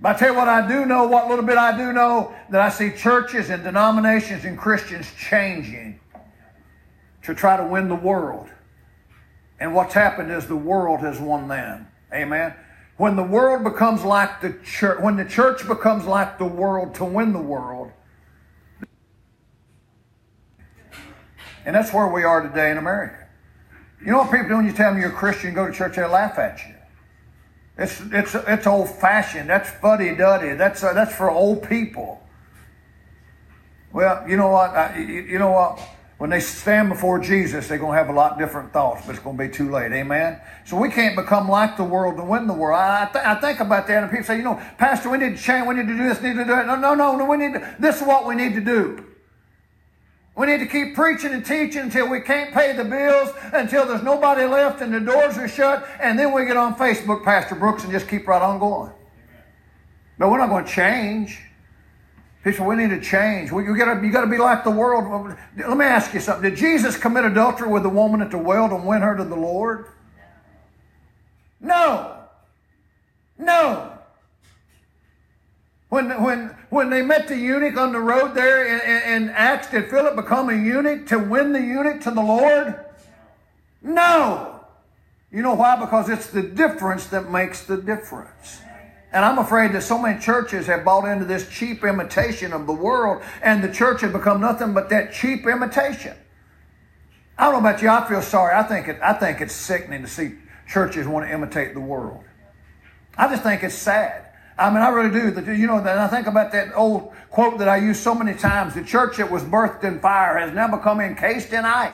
But I tell you what I do know, what little bit I do know, that I see churches and denominations and Christians changing to try to win the world. And what's happened is the world has won them. Amen. When the world becomes like the church, when the church becomes like the world to win the world, and that's where we are today in America. You know what people do when you tell them you're a Christian, go to church, they laugh at you. It's, it's, it's old fashioned. That's fuddy duddy. That's, uh, that's for old people. Well, you know what? I, you, know what? When they stand before Jesus, they're going to have a lot different thoughts, but it's going to be too late. Amen? So we can't become like the world to win the world. I, th- I think about that, and people say, you know, Pastor, we need to change, we need to do this, need to do that. No, no, no, no we need to, this is what we need to do. We need to keep preaching and teaching until we can't pay the bills, until there's nobody left and the doors are shut, and then we get on Facebook, Pastor Brooks, and just keep right on going. But we're not going to change. People, we need to change. We, you got to be like the world. Let me ask you something. Did Jesus commit adultery with the woman at the well to win her to the Lord? No. When, when, when they met the eunuch on the road there in, in, in Acts, did Philip become a eunuch to win the eunuch to the Lord? No. You know why? Because it's the difference that makes the difference. And I'm afraid that so many churches have bought into this cheap imitation of the world, and the church has become nothing but that cheap imitation. I don't know about you, I feel sorry. I think, it, I think it's sickening to see churches want to imitate the world. I just think it's sad. I mean, I really do. You know, and I think about that old quote that I use so many times: "The church that was birthed in fire has now become encased in ice."